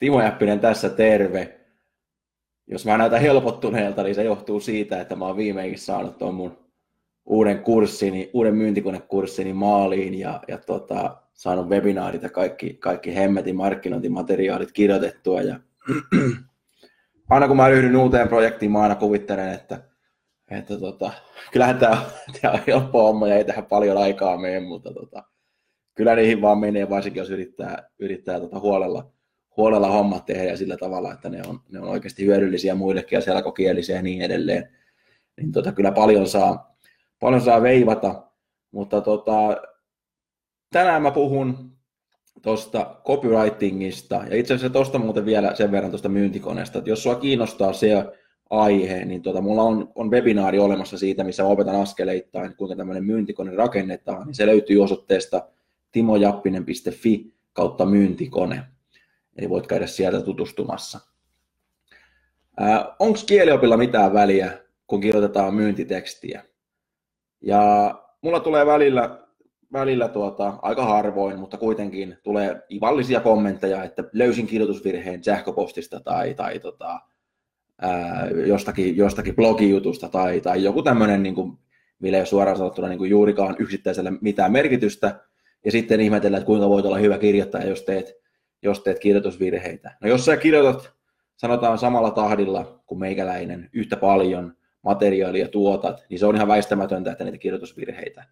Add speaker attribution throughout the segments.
Speaker 1: Timo Jäppinen tässä terve. Jos mä näytän helpottuneelta, niin se johtuu siitä, että mä oon viimeinkin saanut tuon mun uuden kurssini, uuden myyntikonekurssini maaliin ja, ja tota, saanut webinaarit ja kaikki, kaikki hemmetin markkinointimateriaalit kirjoitettua. Ja aina kun mä ryhdyn uuteen projektiin, mä aina kuvittelen, että, että tota, kyllähän tämä, tämä on helppo homma ja ei tähän paljon aikaa mene, mutta tota, kyllä niihin vaan menee, varsinkin jos yrittää, yrittää tota huolella, huolella hommat tehdä ja sillä tavalla, että ne on, ne on oikeasti hyödyllisiä muillekin ja selkokielisiä ja niin edelleen. Niin tota, kyllä paljon saa, paljon saa veivata, mutta tota, tänään mä puhun tuosta copywritingista ja itse asiassa tuosta muuten vielä sen verran tuosta myyntikoneesta, että jos sua kiinnostaa se aihe, niin tota, mulla on, on webinaari olemassa siitä, missä opetan askeleittain, kuinka tämmöinen myyntikone rakennetaan, niin se löytyy osoitteesta timojappinen.fi kautta myyntikone. Eli voit käydä sieltä tutustumassa. Onko kieliopilla mitään väliä, kun kirjoitetaan myyntitekstiä? Ja mulla tulee välillä, välillä tuota, aika harvoin, mutta kuitenkin tulee ivallisia kommentteja, että löysin kirjoitusvirheen sähköpostista tai, tai tota, ää, jostakin, jostakin blogijutusta tai, tai joku tämmöinen, niin kuin, millä ei ole suoraan sanottuna niin kuin juurikaan yksittäisellä mitään merkitystä. Ja sitten ihmetellä, että kuinka voit olla hyvä kirjoittaja, jos teet, jos teet kirjoitusvirheitä. No jos sä kirjoitat, sanotaan samalla tahdilla kuin meikäläinen, yhtä paljon, materiaalia tuotat, niin se on ihan väistämätöntä, että niitä kirjoitusvirheitä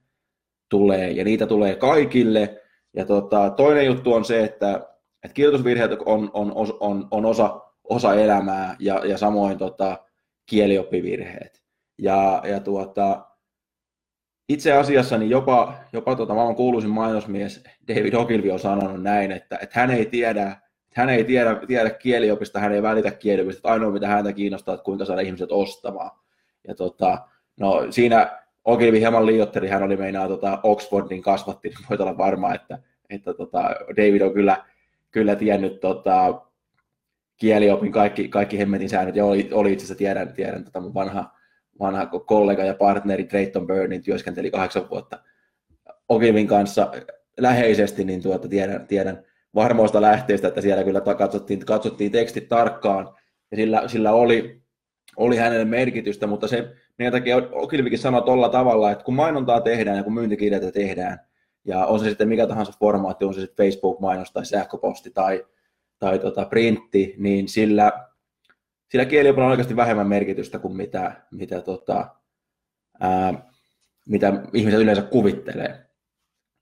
Speaker 1: tulee, ja niitä tulee kaikille. Ja tota, toinen juttu on se, että, että kirjoitusvirheet on, on, on, on osa, osa elämää, ja, ja samoin tota, kielioppivirheet. Ja, ja tuota, itse asiassa niin jopa, jopa tota, maailman kuuluisin mainosmies David Ogilvy on sanonut näin, että, että hän ei tiedä, hän ei tiedä, tiedä kieliopista, hän ei välitä kieliopista, ainoa mitä häntä kiinnostaa, että kuinka saada ihmiset ostamaan. Ja tota, no siinä Ogilvy hieman liiotteli, hän oli meinaa tota Oxfordin kasvatti, niin voit olla varma, että, että tota David on kyllä, kyllä tiennyt tota, kieliopin kaikki, kaikki hemmetin säännöt, ja oli, oli itse asiassa tiedän, tiedän tota mun vanha, vanha kollega ja partneri Drayton Byrne työskenteli kahdeksan vuotta Ogilvin kanssa läheisesti, niin tuota, tiedän, tiedän varmoista lähteistä, että siellä kyllä katsottiin, katsottiin tekstit tarkkaan, ja sillä, sillä oli, oli hänelle merkitystä, mutta se, minkä takia Okilvikin sanoi tuolla tavalla, että kun mainontaa tehdään ja kun myyntikirjata tehdään, ja on se sitten mikä tahansa formaatti, on se sitten Facebook-mainos tai sähköposti tai, tai tota printti, niin sillä, sillä kieliopilla on oikeasti vähemmän merkitystä kuin mitä, mitä, tota, ää, mitä ihmiset yleensä kuvittelee.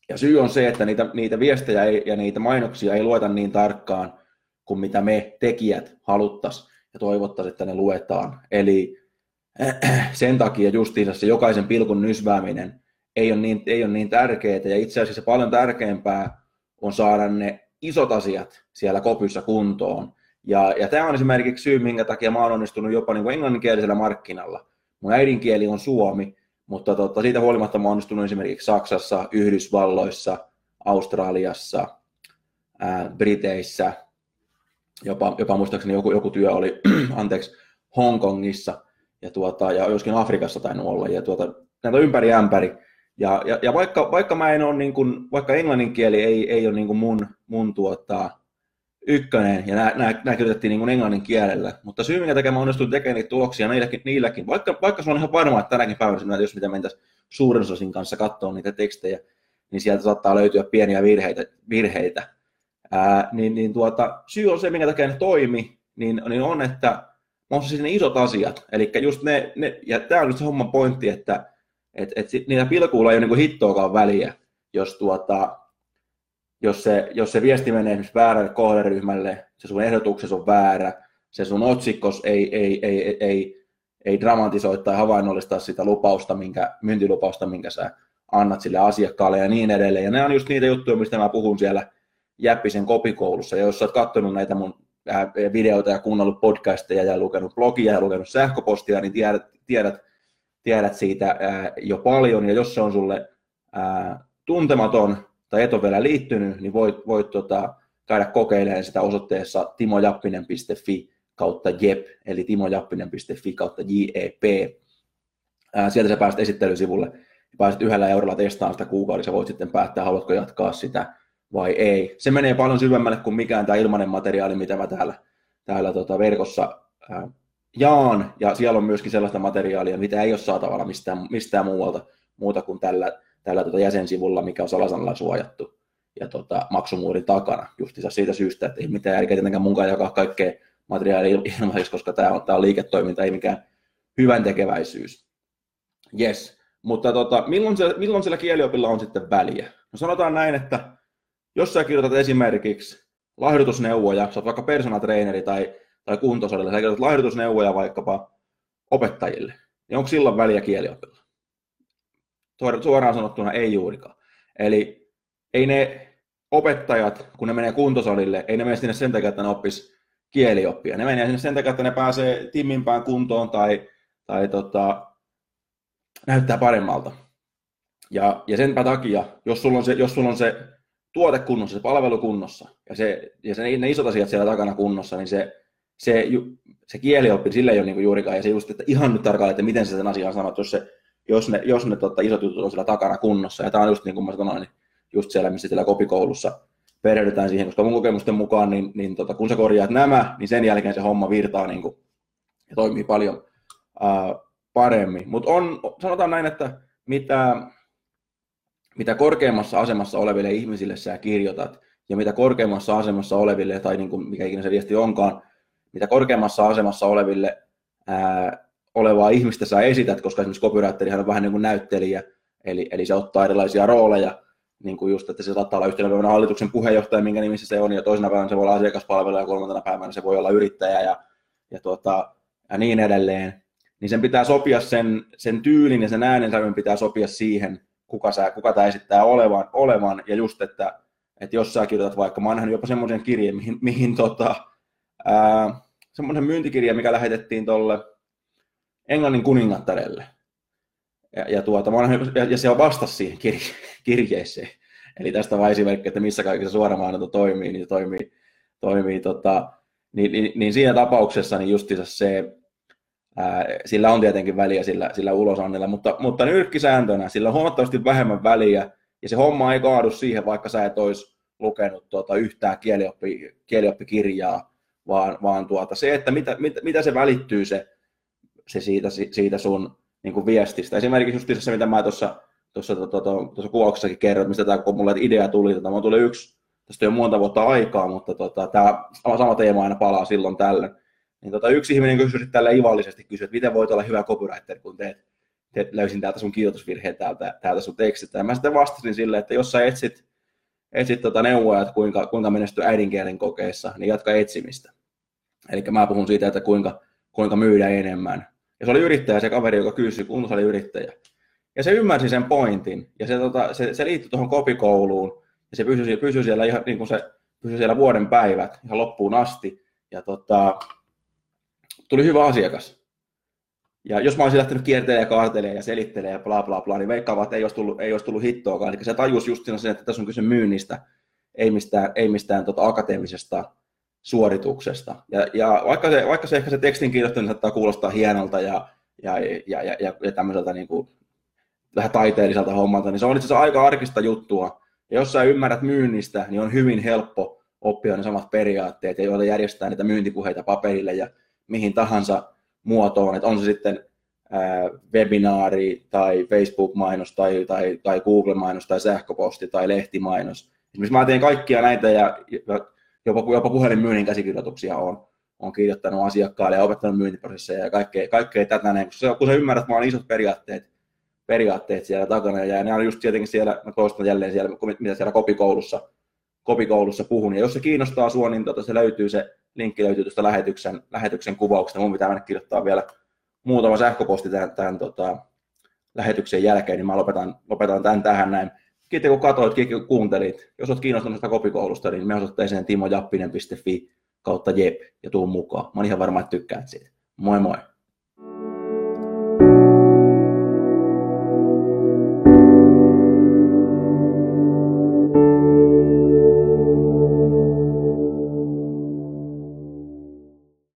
Speaker 1: Ja syy on se, että niitä, niitä viestejä ei, ja niitä mainoksia ei lueta niin tarkkaan kuin mitä me tekijät haluttaisiin ja toivottaisiin, että ne luetaan. Eli äh, sen takia justiinsa se jokaisen pilkun nysvääminen ei ole niin, ei ole niin tärkeää, ja itse asiassa paljon tärkeämpää on saada ne isot asiat siellä kopyssä kuntoon. Ja, ja tämä on esimerkiksi syy, minkä takia mä oon onnistunut jopa niin kuin englanninkielisellä markkinalla. Mun äidinkieli on suomi, mutta tota, siitä huolimatta mä oon onnistunut esimerkiksi Saksassa, Yhdysvalloissa, Australiassa, ää, Briteissä, jopa, jopa muistaakseni joku, joku työ oli, anteeksi, Hongkongissa ja, tuota, ja joskin Afrikassa tainnut olla, ja tuota, näitä ympäri ämpäri. Ja, ja, ja vaikka, vaikka mä en ole niin kuin, vaikka englannin kieli ei, ei ole niin kuin mun, mun tuota, ykkönen, ja nämä, nämä, nämä kirjoitettiin niin englannin kielellä, mutta syy, minkä takia mä onnistuin tekemään niitä tuloksia niilläkin, niilläkin vaikka, vaikka se on ihan varmaa, että tänäkin päivänä, jos mitä mentäisiin suurensosin kanssa katsoa niitä tekstejä, niin sieltä saattaa löytyä pieniä virheitä, virheitä ää, niin, niin tuota, syy on se, minkä takia ne toimi, niin, niin on, että on siis ne isot asiat. Eli just ne, ne ja tämä on just se homman pointti, että et, et niillä pilkuilla ei ole niin hittoakaan väliä, jos, tuota, jos, se, jos se viesti menee esimerkiksi väärälle kohderyhmälle, se sun ehdotuksesi on väärä, se sun otsikkos ei, ei, ei, ei, ei, ei dramatisoi tai havainnollista sitä lupausta, minkä, myyntilupausta, minkä sä annat sille asiakkaalle ja niin edelleen. Ja ne on just niitä juttuja, mistä mä puhun siellä Jäppisen kopikoulussa. Ja jos sä oot katsonut näitä mun videoita ja kuunnellut podcasteja ja lukenut blogia ja lukenut sähköpostia, niin tiedät, tiedät, tiedät siitä jo paljon. Ja jos se on sulle tuntematon tai et ole vielä liittynyt, niin voit, voit tota, käydä kokeilemaan sitä osoitteessa timojappinen.fi kautta JEP, eli timojappinen.fi kautta JEP. sieltä sä pääset esittelysivulle pääset yhdellä eurolla testaamaan sitä kuukaudessa, voit sitten päättää, haluatko jatkaa sitä vai ei. Se menee paljon syvemmälle kuin mikään tämä ilmainen materiaali, mitä mä täällä, täällä tota verkossa jaan, ja siellä on myöskin sellaista materiaalia, mitä ei ole saatavilla mistään, mistään muualta, muuta kuin tällä, tällä tota jäsensivulla, mikä on salasanalla suojattu ja tota, maksumuurin takana, justiinsa siitä syystä, että ei mitään järkeä tietenkään munkaan jakaa kaikkea materiaalia ilmaiseksi, koska tämä on, tämä on liiketoiminta, ei mikään hyvän tekeväisyys. Yes. Mutta tota, milloin, se, milloin sillä kieliopilla on sitten väliä? No sanotaan näin, että jos sä kirjoitat esimerkiksi lahjoitusneuvoja, sä oot vaikka personal traineri tai, tai kuntosalilla, sä kirjoitat lahjoitusneuvoja vaikkapa opettajille, niin onko silloin väliä kieliopilla? Suoraan sanottuna ei juurikaan. Eli ei ne opettajat, kun ne menee kuntosalille, ei ne mene sinne sen takia, että ne oppis kielioppia. Ne menee sinne sen takia, että ne pääsee timmimpään kuntoon tai, tai tota, näyttää paremmalta. Ja, ja senpä takia, jos sulla on se, jos sulla on se tuote kunnossa, se palvelu kunnossa ja, se, ja se, ne isot asiat siellä takana kunnossa, niin se, se, se kielioppi, sille ei ole niin juurikaan, ja se just, että ihan nyt tarkalleen, että miten sä sen asian sanot, jos, se, jos ne, jos ne tota, isot jutut on siellä takana kunnossa, ja tämä on just niin kuin mä sanoin, niin just siellä, missä siellä kopikoulussa perehdytään siihen, koska mun kokemusten mukaan, niin, niin tota, kun sä korjaat nämä, niin sen jälkeen se homma virtaa niin kuin, ja toimii paljon ää, paremmin. Mutta on, sanotaan näin, että mitä, mitä korkeammassa asemassa oleville ihmisille sä kirjoitat, ja mitä korkeammassa asemassa oleville, tai niin kuin mikä ikinä se viesti onkaan, mitä korkeammassa asemassa oleville ää, olevaa ihmistä sä esität, koska esimerkiksi copywriterihan on vähän niin kuin näyttelijä, eli, eli se ottaa erilaisia rooleja, niin kuin just, että se saattaa olla yhtenä päivänä hallituksen puheenjohtaja, minkä nimissä se on, ja toisena päivänä se voi olla asiakaspalvelu, ja kolmantena päivänä se voi olla yrittäjä, ja, ja, tuota, ja niin edelleen. Niin sen pitää sopia sen, sen tyylin ja sen äänensävyn pitää sopia siihen, kuka, sä, kuka tämä esittää olevan, olevan, ja just, että, että jos sä kirjoitat vaikka, mä oon jopa semmoisen kirjeen, mihin, mihin tota, semmoisen myyntikirjeen, mikä lähetettiin tuolle Englannin kuningattarelle, ja, ja, tuota, ja, ja se on vastas siihen kirje, kirjeeseen. Eli tästä vain esimerkki, että missä kaikissa suoramainonta toimii, niin se toimii, toimii tota, niin, niin, niin, siinä tapauksessa niin justiinsa se, ää, sillä on tietenkin väliä sillä, sillä ulosannilla, mutta, mutta nyrkkisääntönä sillä on huomattavasti vähemmän väliä, ja se homma ei kaadu siihen, vaikka sä et olisi lukenut tuota, yhtään kielioppi, kielioppikirjaa, vaan, vaan tuota, se, että mitä, mitä, mitä se välittyy se, se siitä, siitä sun niin kuin viestistä. Esimerkiksi just se, mitä mä tuossa tuossa tuossa kuvauksessakin kerroin, mistä tämä mulle idea tuli. Tota, mulla tuli yksi, tästä jo monta vuotta aikaa, mutta tota, tämä sama teema aina palaa silloin tällöin. Niin tota, yksi ihminen kysyi tällä ivallisesti, kysyi, että miten voit olla hyvä copywriter, kun teet, teet löysin täältä sun kirjoitusvirheen täältä, täältä sun tekstistä. Ja mä sitten vastasin silleen, että jos sä etsit, etsit tota neuvoja, että kuinka, kuinka menestyy äidinkielen kokeessa, niin jatka etsimistä. Eli mä puhun siitä, että kuinka, kuinka myydä enemmän. Ja se oli yrittäjä, se kaveri, joka kysyi, kun se oli yrittäjä. Ja se ymmärsi sen pointin, ja se, tota, se, se liittyi tuohon kopikouluun, ja se pysyi, pysyi siellä ihan niin kuin se pysyi siellä vuoden päivät ihan loppuun asti, ja tota, tuli hyvä asiakas. Ja jos mä olisin lähtenyt kiertelemään ja kaartelemaan ja selittelemään ja bla bla bla, niin veikkaavat, että ei olisi tullut, ei olisi tullut hittoakaan. Eli se tajus just sen, että tässä on kyse myynnistä, ei mistään, ei mistään tota akateemisesta suorituksesta. Ja, ja vaikka, se, vaikka se ehkä se tekstin kirjoittaminen saattaa kuulostaa hienolta ja, ja, ja, ja, ja, ja tämmöiseltä niin kuin, vähän taiteelliselta hommalta, niin se on itse asiassa aika arkista juttua. Ja jos sä ymmärrät myynnistä, niin on hyvin helppo oppia ne samat periaatteet ja joilla järjestää niitä myyntipuheita paperille ja mihin tahansa muotoon, että on se sitten ää, webinaari tai Facebook-mainos tai, tai, tai Google-mainos tai sähköposti tai lehtimainos. Esimerkiksi mä teen kaikkia näitä ja jopa, jopa puhelinmyynnin käsikirjoituksia on, on kirjoittanut asiakkaille ja opettanut myyntiprosesseja ja kaikkea, kaikkea tätä näin. Kun, sä, kun sä ymmärrät vaan isot periaatteet, periaatteet siellä takana ja ne on just tietenkin siellä, mä toistan jälleen siellä, mitä siellä kopikoulussa, kopikoulussa puhun. Ja jos se kiinnostaa sua, niin tota, se löytyy se linkki löytyy tuosta lähetyksen, lähetyksen kuvauksesta. Mun pitää mennä kirjoittaa vielä muutama sähköposti tämän, tämän tota, lähetyksen jälkeen, niin mä lopetan, lopetan tämän tähän näin. Kiitos kun katsoit, kun kuuntelit. Jos olet kiinnostunut tästä kopikoulusta, niin me osoitteeseen timojappinen.fi kautta jep ja tuu mukaan. Mä oon ihan varma, että tykkäät siitä. Moi moi!